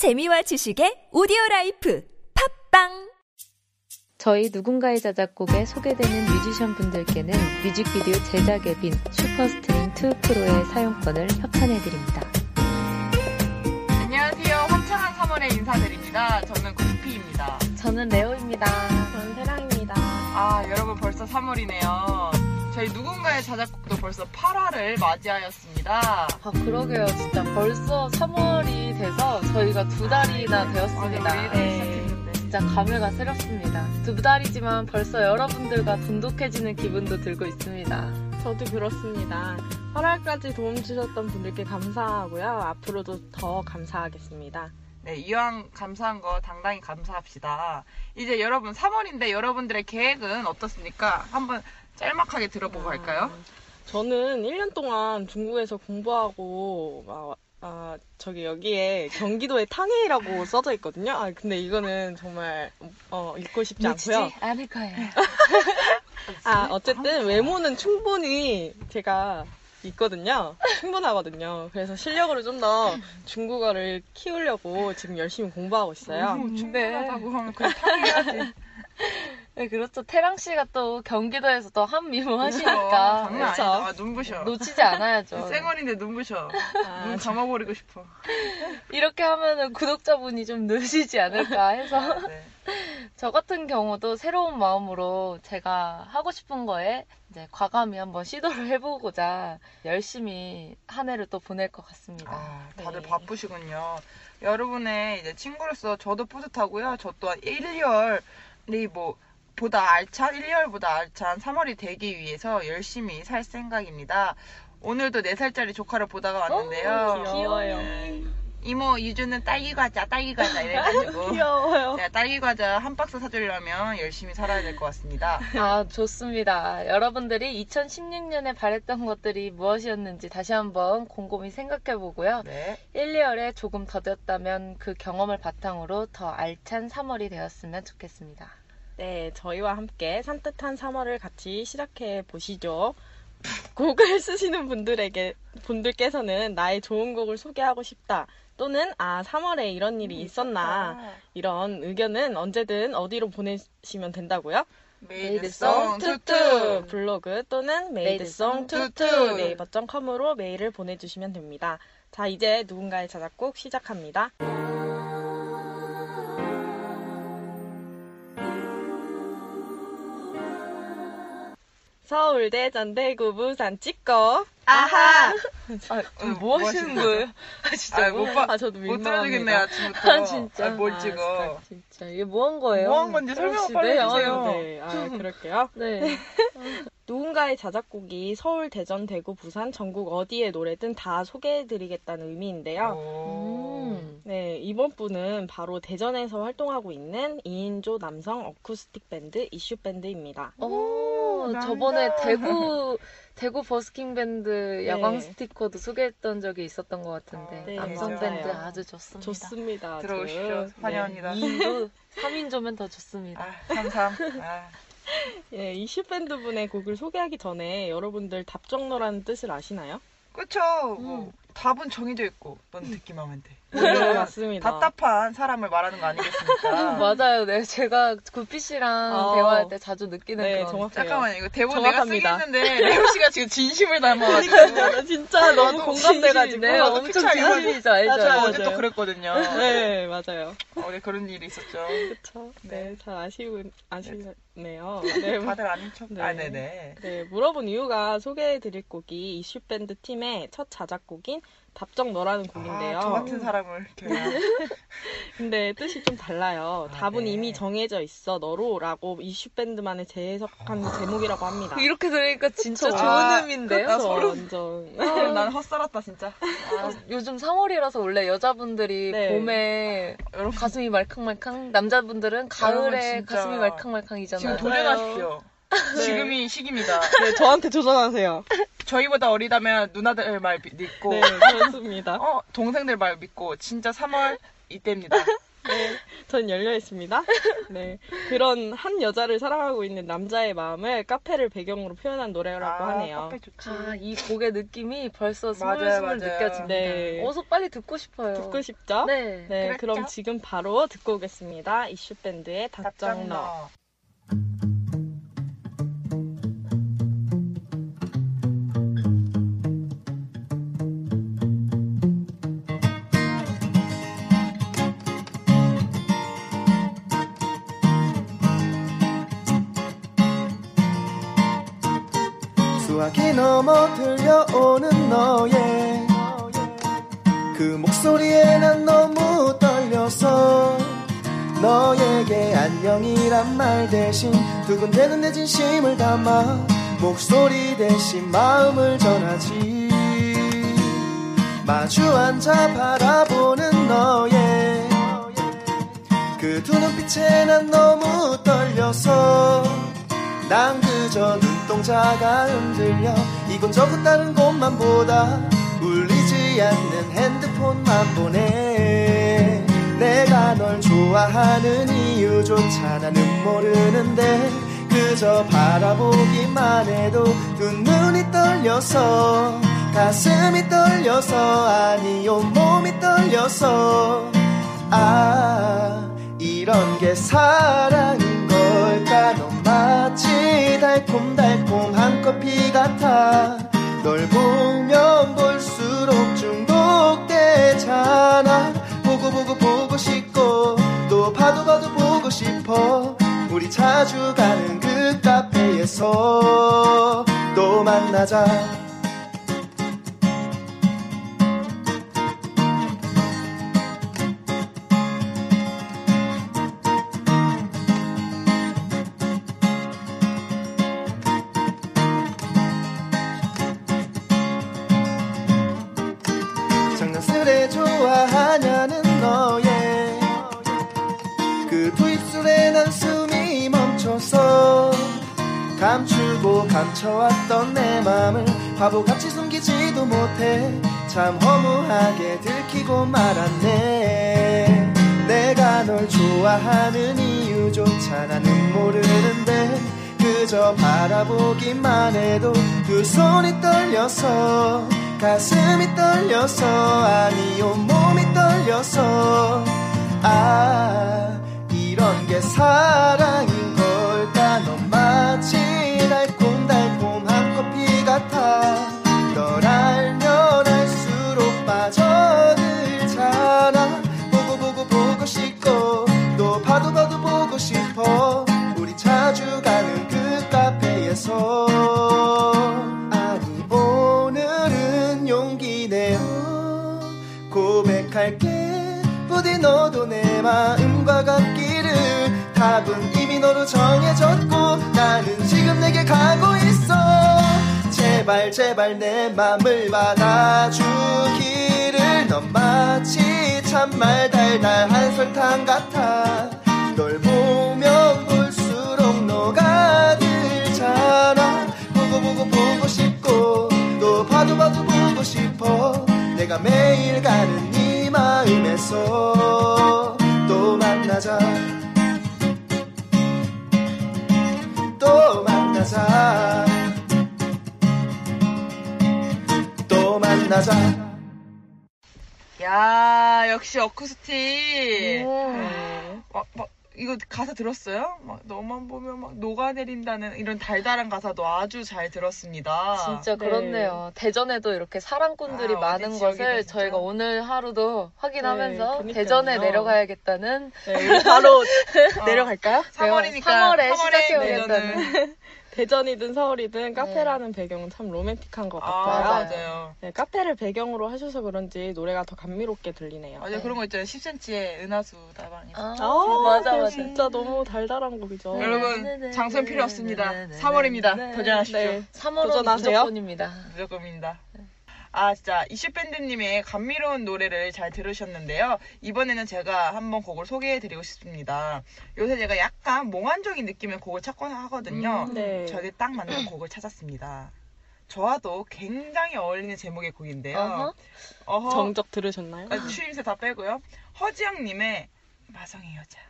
재미와 지식의 오디오 라이프 팟빵 저희 누군가의 자작곡에 소개되는 뮤지션 분들께는 뮤직비디오 제작 앱인 슈퍼스트림 2 프로의 사용권을 협찬해 드립니다. 안녕하세요. 화창한 3월에 인사드립니다. 저는 구피입니다. 저는 레오입니다. 저는 세랑입니다. 아, 여러분 벌써 3월이네요. 저희 누군가의 자작곡도 벌써 8화를 맞이하였습니다. 아, 그러게요. 진짜 벌써 3월이 돼서 저희가 두 달이나 되었습니다. 맞아, 우리 네. 시작했는데. 진짜 감회가 새롭습니다. 두 달이지만 벌써 여러분들과 돈독해지는 기분도 들고 있습니다. 저도 그렇습니다. 8월까지 도움 주셨던 분들께 감사하고요. 앞으로도 더 감사하겠습니다. 네, 이왕 감사한 거 당당히 감사합시다. 이제 여러분 3월인데 여러분들의 계획은 어떻습니까? 한번 짤막하게 들어보고 갈까요? 음, 저는 1년 동안 중국에서 공부하고 아, 아, 저기 여기에 경기도에 탕해이라고 써져 있거든요. 아 근데 이거는 정말 어, 읽고 싶지 않고요. 않을 거예요. 아 어쨌든 외모는 충분히 제가 있거든요. 충분하거든요. 그래서 실력으로 좀 더 중국어를 키우려고 지금 열심히 공부하고 있어요. 너무 충분하다고 하면 그냥 탕해야지. 네, 그렇죠. 태랑 씨가 또 경기도에서 또 한미모 어, 하시니까 장난 그렇죠. 아니다. 아, 눈부셔. 놓치지 않아야죠. 쌩얼인데 눈부셔. 아, 눈 감아버리고 싶어. 이렇게 하면은 구독자분이 좀 느시지 않을까 해서 네. 저 같은 경우도 새로운 마음으로 제가 하고 싶은 거에 이제 과감히 한번 시도를 해보고자 열심히 한 해를 또 보낼 것 같습니다. 아, 다들 네. 바쁘시군요. 여러분의 이제 친구로서 저도 뿌듯하고요. 저 또한 1, 2월이 뭐 보다 알찬 1, 2월보다 알찬 3월이 되기 위해서 열심히 살 생각입니다. 오늘도 4살짜리 조카를 보다가 왔는데요. 오, 귀여워요. 네. 이모 유주는 딸기 과자, 딸기 과자 이래가지고 귀여워요. 제가 딸기 과자 한 박스 사주려면 열심히 살아야 될 것 같습니다. 아, 좋습니다. 여러분들이 2016년에 바랬던 것들이 무엇이었는지 다시 한번 곰곰이 생각해 보고요. 네. 1, 2월에 조금 더뎠다면 그 경험을 바탕으로 더 알찬 3월이 되었으면 좋겠습니다. 네, 저희와 함께 산뜻한 3월을 같이 시작해 보시죠. 곡을 쓰시는 분들에게 분들께서는 나의 좋은 곡을 소개하고 싶다. 또는 아 3월에 이런 일이 있었나 이런 의견은 언제든 어디로 보내시면 된다고요? 메이드송 투투 블로그 또는 메이드송 투투 투투. 네이버.com으로 메일을 보내주시면 됩니다. 자 이제 누군가의 자작곡 시작합니다. 서울대 전대구 부산 찍고 아하! 아, 음, 뭐뭐 하시는 거예요? 아, 진짜 아, 못 봐. 아 저도 못. 들어주겠네 아침부터. 아, 진짜. 아, 뭘 아, 찍어? 진짜 이게 뭐 한 거예요? 뭐 한 건지 설명 그렇지, 빨리 네, 해주세요. 아유, 네, 아 그럴게요. 네. 누군가의 자작곡이 서울, 대전, 대구, 부산, 전국 어디의 노래든 다 소개해드리겠다는 의미인데요. 오. 음. 네, 이번 분은 바로 대전에서 활동하고 있는 2인조 남성 어쿠스틱 밴드 이슈 밴드입니다. 오, 남자. 저번에 대구 대구 버스킹 밴드 야광 네. 스티커도 소개했던 적이 있었던 것 같은데 아, 네, 남성 맞아요. 밴드 아주 좋습니다. 좋습니다. 들어오십시오. 저. 환영합니다. 2인조, 3인조면 더 좋습니다. 아, 삼삼. 아, 네, 이슈 밴드 분의 곡을 소개하기 전에 여러분들 답정너라는 뜻을 아시나요? 그쵸. 뭐, 답은 정해져 있고, 넌 듣기만 하면 돼. 네, 맞습니다. 답답한 사람을 말하는 거 아니겠습니까? 맞아요. 네, 제가 구피 씨랑 어. 대화할 때 자주 느끼는 네, 그런 정확해요. 잠깐만요. 이거 대본 정확합니다. 내가 쓰겠는데, 레오 씨가 지금 진심을 담아가지고. 나 진짜 너무 나도 공감돼가지고. 네, 엄청 진심이죠, 알죠? 맞아요, 저 어제 또. 그랬거든요. 네, 맞아요. 어, 네, 그런 일이 있었죠. 그쵸. 네, 잘 아시고, 아시 네요. 네, 다들 아닌 척. 네. 아, 네네. 네, 물어본 이유가 소개해드릴 곡이 이슈밴드 팀의 첫 자작곡인 답정 너라는 곡인데요. 아, 저 같은 사람을 그냥. 근데 뜻이 좀 달라요. 아, 답은 네. 이미 정해져 있어 너로라고 이슈 밴드만의 재해석한 제목이라고 합니다. 이렇게 들으니까 진짜 그쵸. 좋은 아, 의미인데요? 나 소름. 완전. 난 헛살았다, 진짜. 아, 요즘 3월이라서 원래 여자분들이 네. 봄에 여러분, 가슴이 말캉말캉, 남자분들은 가을에 진짜. 가슴이 말캉말캉이잖아요. 지금. 도전하십시오. 지금이 시기입니다. 네, 저한테 도전하세요. 저희보다 어리다면 누나들 말 믿고, 네, 그렇습니다. 어, 동생들 말 믿고, 진짜 3월 이때입니다. 네, 전 열려 있습니다. 네, 그런 한 여자를 사랑하고 있는 남자의 마음을 카페를 배경으로 표현한 노래라고 하네요. 아, 카페 좋지. 아, 이 곡의 느낌이 벌써 스물스물. 느껴집니다. 네. 어서 빨리 듣고 싶어요. 듣고 싶죠? 네. 네, 그렇죠. 그럼 지금 바로 듣고 오겠습니다. 이슈밴드의 답장너. 넘어 들려오는 너의 그 목소리에 난 너무 떨려서 너에게 안녕이란 말 대신 두근대는 내 진심을 담아 목소리 대신 마음을 전하지. 마주 앉아 바라보는 너의 그 두 눈빛에 난 너무 떨려서 난 그저 눈동자가 흔들려 이곳저곳 다른 곳만 보다 울리지 않는 핸드폰만 보내 내가 널 좋아하는 이유조차 나는 모르는데 그저 바라보기만 해도 두 눈이 떨려서 가슴이 떨려서 아니 온몸이 떨려서. 아 이런 게 사랑인 마치 달콤달콤한 커피 같아. 널 보면 볼수록 중독되잖아. 보고 보고 보고 싶고 또 봐도 봐도 보고 싶어. 우리 자주 가는 그 카페에서 또 만나자 바보같이 숨기지도 못해. 참 허무하게 들키고 말았네. 내가 널 좋아하는 이유조차 나는 모르는데 그저 바라보기만 해도 두 손이 떨려서 가슴이 떨려서 아니 온몸이 떨려서. 아 이런 게 사랑인 걸까? 넌 마치 내 마음과 같기를 답은 이미 너로 정해졌고 나는 지금 내게 가고 있어. 제발 제발 내 맘을 받아주기를. 넌 마치 참말 달달한 설탕 같아. 널 보면 볼수록 녹아들잖아. 보고 보고 보고 싶고 또 봐도 봐도 보고 싶어. 내가 매일 가는 네 마음에서. 또 만나자 또 만나자 또 만나자 야 역시 어쿠스틱. 음. 막, 막 이거 가사 들었어요? 막 너만 보면 막 녹아내린다는 이런 달달한 가사도 아주 잘 들었습니다. 진짜 네. 그렇네요. 대전에도 이렇게 사랑꾼들이 아, 많은 것을 진짜. 저희가 오늘 하루도 확인하면서 네. 대전에 내려가야겠다는 네, 바로 어, 내려갈까요? 3월이니까 3월에 시작해보겠다는. 대전이든 서울이든 카페라는 배경은 참 로맨틱한 것아 같아요. 맞아요. 맞아요. 네, 카페를 배경으로 하셔서 그런지 노래가 더 감미롭게 들리네요. 맞아요. 네. 그런 거 있잖아요. 10cm의 은하수 다방에서. 아, 아, 맞아 맞아. 진짜 너무 달달한 곡이죠. 네. 여러분 장소는 필요 없습니다. 네, 네, 3월입니다. 네, 네. 도전하십시오. 네. 3월은 도전하세요. 무조건입니다. 무조건입니다. 아 진짜 이슈밴드님의 감미로운 노래를 잘 들으셨는데요. 이번에는 제가 한번 곡을 소개해드리고 싶습니다. 요새 제가 약간 몽환적인 느낌의 곡을 찾곤 하거든요. 음, 네. 저에게 딱 맞는 곡을 찾았습니다. 저와도 굉장히 어울리는 제목의 곡인데요. 어허. 어허. 정적 들으셨나요? 아, 추임새 다 빼고요. 허지영님의 마성의 여자.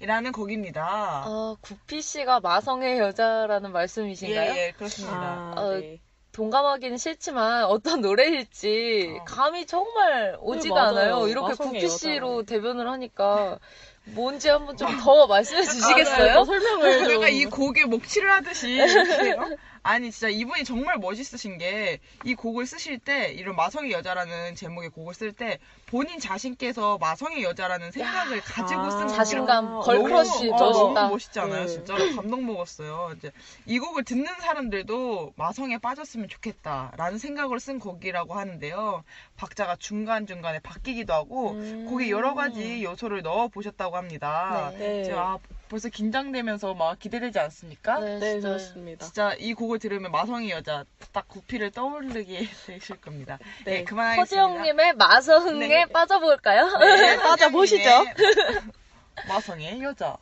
이라는 곡입니다. 아, 구피 씨가 마성의 여자라는 말씀이신가요? 예, 예, 그렇습니다. 아, 어, 네. 동감하기는 싫지만 어떤 노래일지 어. 감이 정말 오지가 맞아요. 않아요. 이렇게 구피 씨로. 대변을 하니까 뭔지 한번 좀 더 말씀해 더 주시겠어요? 설명을 좀. 제가 이 곡에 목취를 하듯이 이렇게 어? 아니 진짜 이분이 정말 멋있으신 게 이 곡을 쓰실 때 이런 마성의 여자라는 제목의 곡을 쓸 때 본인 자신께서 마성의 여자라는 생각을 가지고 아, 쓴 자신감. 걸크러쉬 너무, 어, 멋있다. 너무 멋있지 않아요? 네. 진짜로 감동 먹었어요. 이제 이 곡을 듣는 사람들도 마성에 빠졌으면 좋겠다라는 생각으로 쓴 곡이라고 하는데요. 박자가 중간 중간에 바뀌기도 하고 음. 곡에 여러 가지 요소를 넣어 보셨다고 합니다. 네. 네. 제가 아, 벌써 긴장되면서 막 기대되지 않습니까? 네, 네, 진짜. 그렇습니다. 진짜 이 곡을 들으면 마성의 여자 딱 구피를 떠올리게 되실 겁니다. 네. 네, 그만하겠습니다. 허지영님의 마성에 네. 빠져볼까요? 네, 빠져보시죠. 마성의 여자.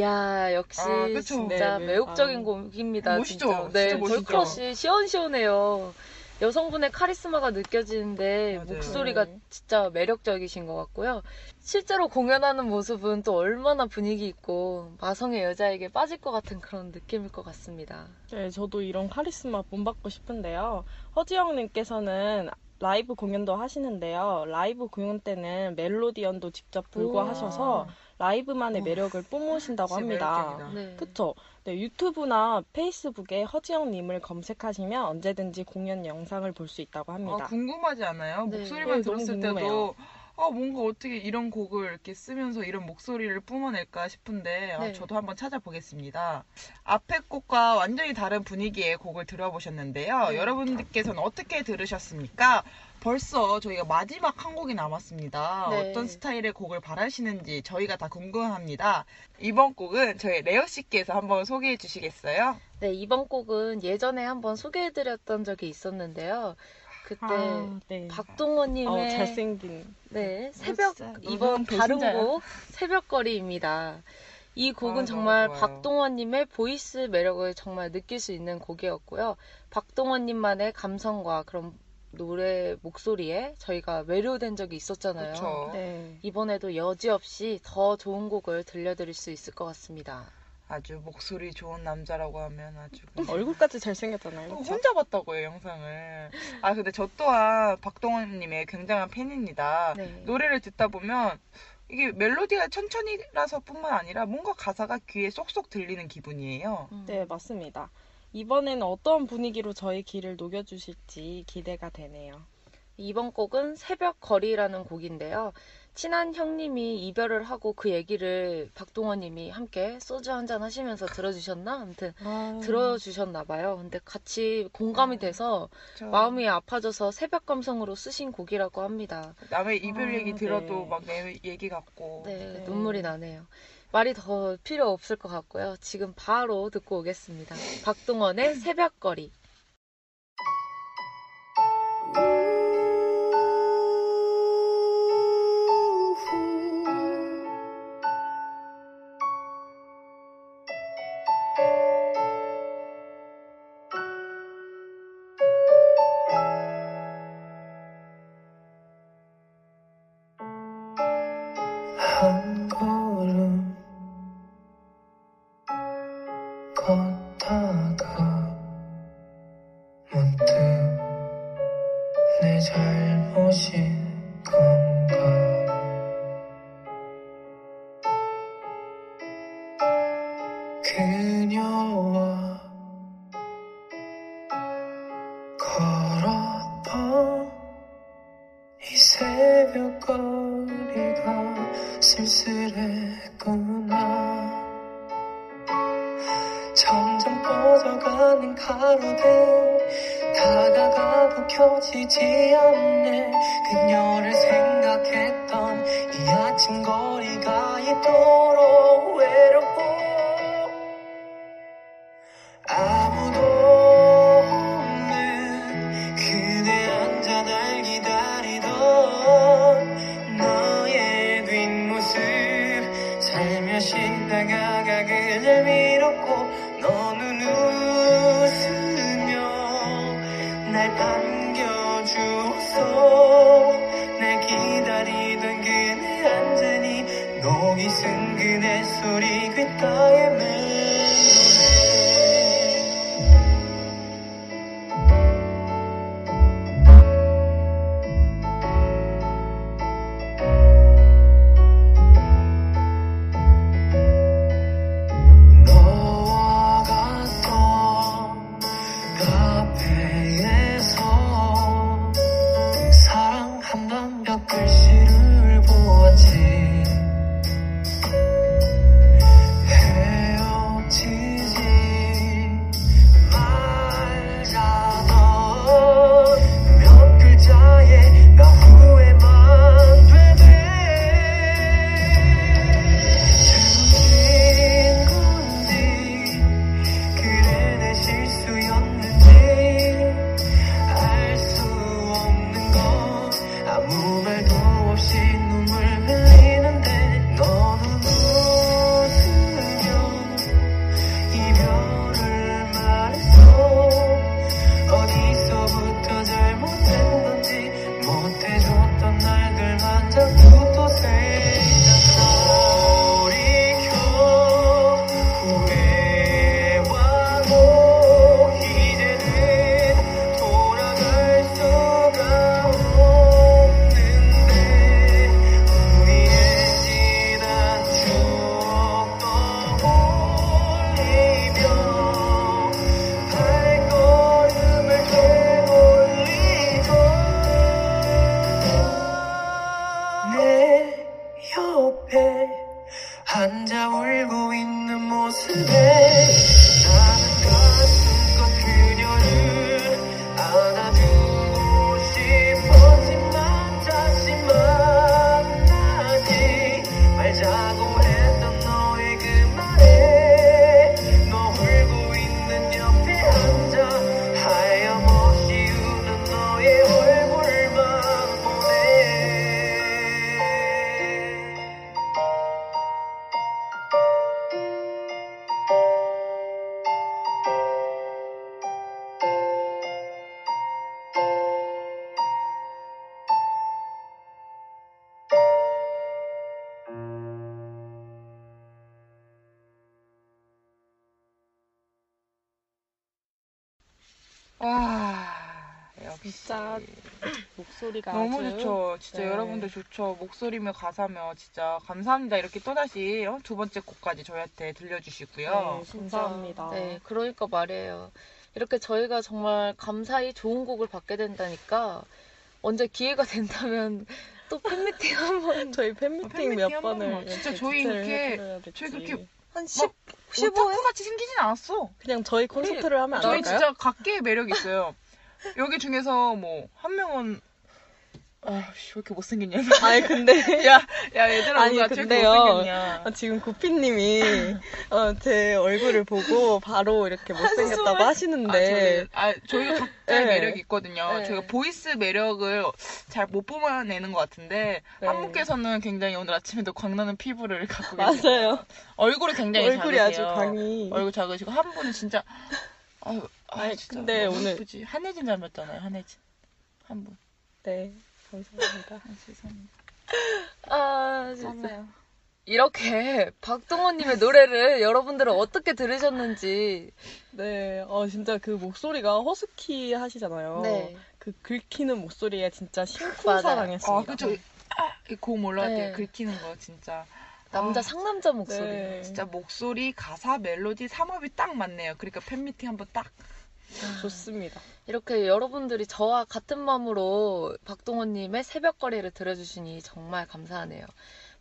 야 역시 아, 그쵸. 진짜 네, 네. 매혹적인 아. 곡입니다. 멋있죠? 진짜. 네, 진짜 멋있죠? 걸크러쉬 시원시원해요. 여성분의 카리스마가 느껴지는데 맞아요. 목소리가 네. 진짜 매력적이신 것 같고요. 실제로 공연하는 모습은 또 얼마나 분위기 있고 마성의 여자에게 빠질 것 같은 그런 느낌일 것 같습니다. 네, 저도 이런 카리스마 본받고 싶은데요. 허지영님께서는 라이브 공연도 하시는데요. 라이브 공연 때는 멜로디언도 직접 불고 우와. 하셔서 라이브만의 우와. 매력을 뿜으신다고 합니다. 네. 그쵸? 네, 유튜브나 페이스북에 허지영님을 검색하시면 언제든지 공연 영상을 볼 수 있다고 합니다. 아, 궁금하지 않아요? 네. 목소리만 네, 들었을. 때도 아, 뭔가 어떻게 이런 곡을 이렇게 쓰면서 이런 목소리를 뿜어낼까 싶은데 아, 네. 저도 한번 찾아보겠습니다. 앞에 곡과 완전히 다른 분위기의 곡을 들어보셨는데요. 네. 여러분들께서는 어떻게 들으셨습니까? 벌써 저희가 마지막 한 곡이 남았습니다. 네. 어떤 스타일의 곡을 바라시는지 저희가 다 궁금합니다. 이번 곡은 저희 레오 씨께서 한번 소개해 주시겠어요? 네, 이번 곡은 예전에 한번 소개해 드렸던 적이 있었는데요. 그때 아, 네. 박동원님의 어, 잘생긴. 네, 새벽 진짜 이번 다른. 곡 새벽거리입니다. 이 곡은 아, 정말. 박동원님의 보이스 매력을 정말 느낄 수 있는 곡이었고요. 박동원님만의 감성과 그런 노래 목소리에 저희가 매료된 적이 있었잖아요. 네. 이번에도 여지없이 더 좋은 곡을 들려드릴 수 있을 것 같습니다. 아주 목소리 좋은 남자라고 하면 아주 얼굴까지 잘생겼잖아요. 그쵸? 혼자 봤다고요 영상을. 아 근데 저 또한 박동원님의 굉장한 팬입니다. 네. 노래를 듣다 보면 이게 멜로디가 천천히라서뿐만 아니라 뭔가 가사가 귀에 쏙쏙 들리는 기분이에요. 음. 네, 맞습니다. 이번에는 어떤 분위기로 저희 길을 녹여주실지 기대가 되네요. 이번 곡은 새벽 거리라는 곡인데요. 친한 형님이 이별을 하고 그 얘기를 박동원님이 함께 소주 한잔 하시면서 들어주셨나? 아무튼 들어주셨나 봐요. 근데 같이 공감이 돼서 저 마음이 아파져서 새벽 감성으로 쓰신 곡이라고 합니다. 남의 이별 아, 얘기 들어도 네. 막내 얘기 같고. 네, 네. 눈물이 나네요. 말이 더 필요 없을 것 같고요. 지금 바로 듣고 오겠습니다. 박동원의 새벽거리. 점점 꺼져가는 가로등. 다가가도 켜지지 않네. 그녀를 생각했던 이 아침 거리가 이토록 외롭고 진짜 목소리가 너무 아주 좋죠. 진짜 네. 여러분들 좋죠. 목소리며 가사며 진짜 감사합니다. 이렇게 또다시 어, 두 번째 곡까지 저희한테 들려주시고요. 네, 감사합니다. 네, 그러니까 말이에요. 이렇게 저희가 정말 감사히 좋은 곡을 받게 된다니까 언제 기회가 된다면 또 팬미팅 한번 저희 팬미팅 팬미팅 몇 한 번을 번만. 진짜 저희 이렇게- 해드려야 될지. 저희 그렇게 한막 10, 15회? 오타쿠 같이 생기진 않았어. 그냥 저희 콘서트를 하면 안 저희 될까요? 진짜 각계의 매력 있어요. 여기 중에서 뭐 한 명은 아씨 왜 이렇게 못생겼냐? 아니 근데 야, 야 얘들아 아니, 근데요. 못생겼냐? 아, 지금 구피님이 어, 제 얼굴을 보고 바로 이렇게 못생겼다고 하시는데 아, 저희, 아 저희가 각자의 네. 매력이 있거든요. 네. 저희가 voice 매력을 잘못 뿜어내는 것 같은데 네. 한 분께서는 굉장히 오늘 아침에도 광나는 피부를 갖고 계세요. 맞아요. 얼굴이 굉장히 얼굴이 아주 작으세요. 광이 얼굴 작으시고 한 분은 진짜 아유, 아, 아니, 진짜 근데 너무 오늘- 예쁘지. 한혜진 닮았잖아요. 한혜진 한 분. 네 감사합니다. 아, 죄송합니다. 아, 진짜. 맞아요. 이렇게 박동원님의 노래를 여러분들은 어떻게 들으셨는지 네, 어 진짜 그 목소리가 허스키 하시잖아요. 네. 그 긁히는 목소리에 진짜 심쿵 맞아요. 사랑했습니다. 아, 그쵸. 아, 이고음 올라갈 때 네. 긁히는 거 진짜. 남자 아, 상남자 목소리. 네. 진짜 목소리, 가사, 멜로디, 삼합이 딱 맞네요. 그러니까 팬미팅 한번 딱. 좋습니다. 이렇게 여러분들이 저와 같은 마음으로 박동원님의 새벽거리를 들어주시니 정말 감사하네요.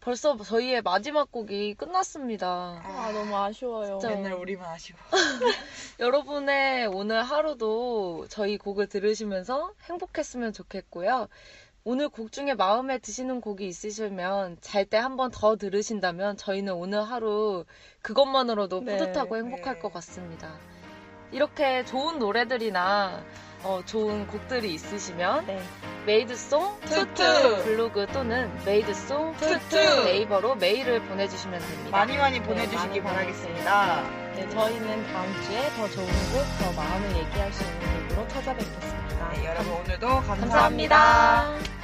벌써 저희의 마지막 곡이 끝났습니다. 아 너무 아쉬워요. 진짜. 맨날 우리만 아쉬워. 여러분의 오늘 하루도 저희 곡을 들으시면서 행복했으면 좋겠고요. 오늘 곡 중에 마음에 드시는 곡이 있으시면 잘 때 한 번 더 들으신다면 저희는 오늘 하루 그것만으로도 네, 뿌듯하고 행복할 네. 것 같습니다. 이렇게 좋은 노래들이나 어, 좋은 곡들이 있으시면 네. made song two two. 블로그 또는 made song two two two two. 네이버로 메일을 보내주시면 됩니다. 많이 많이 네, 보내주시기 많이 바라겠습니다. 네, 저희는 다음 주에 더 좋은 곡, 더 마음을 얘기할 수 있는 곡으로 찾아뵙겠습니다. 네, 여러분 오늘도 감사합니다. 감사합니다.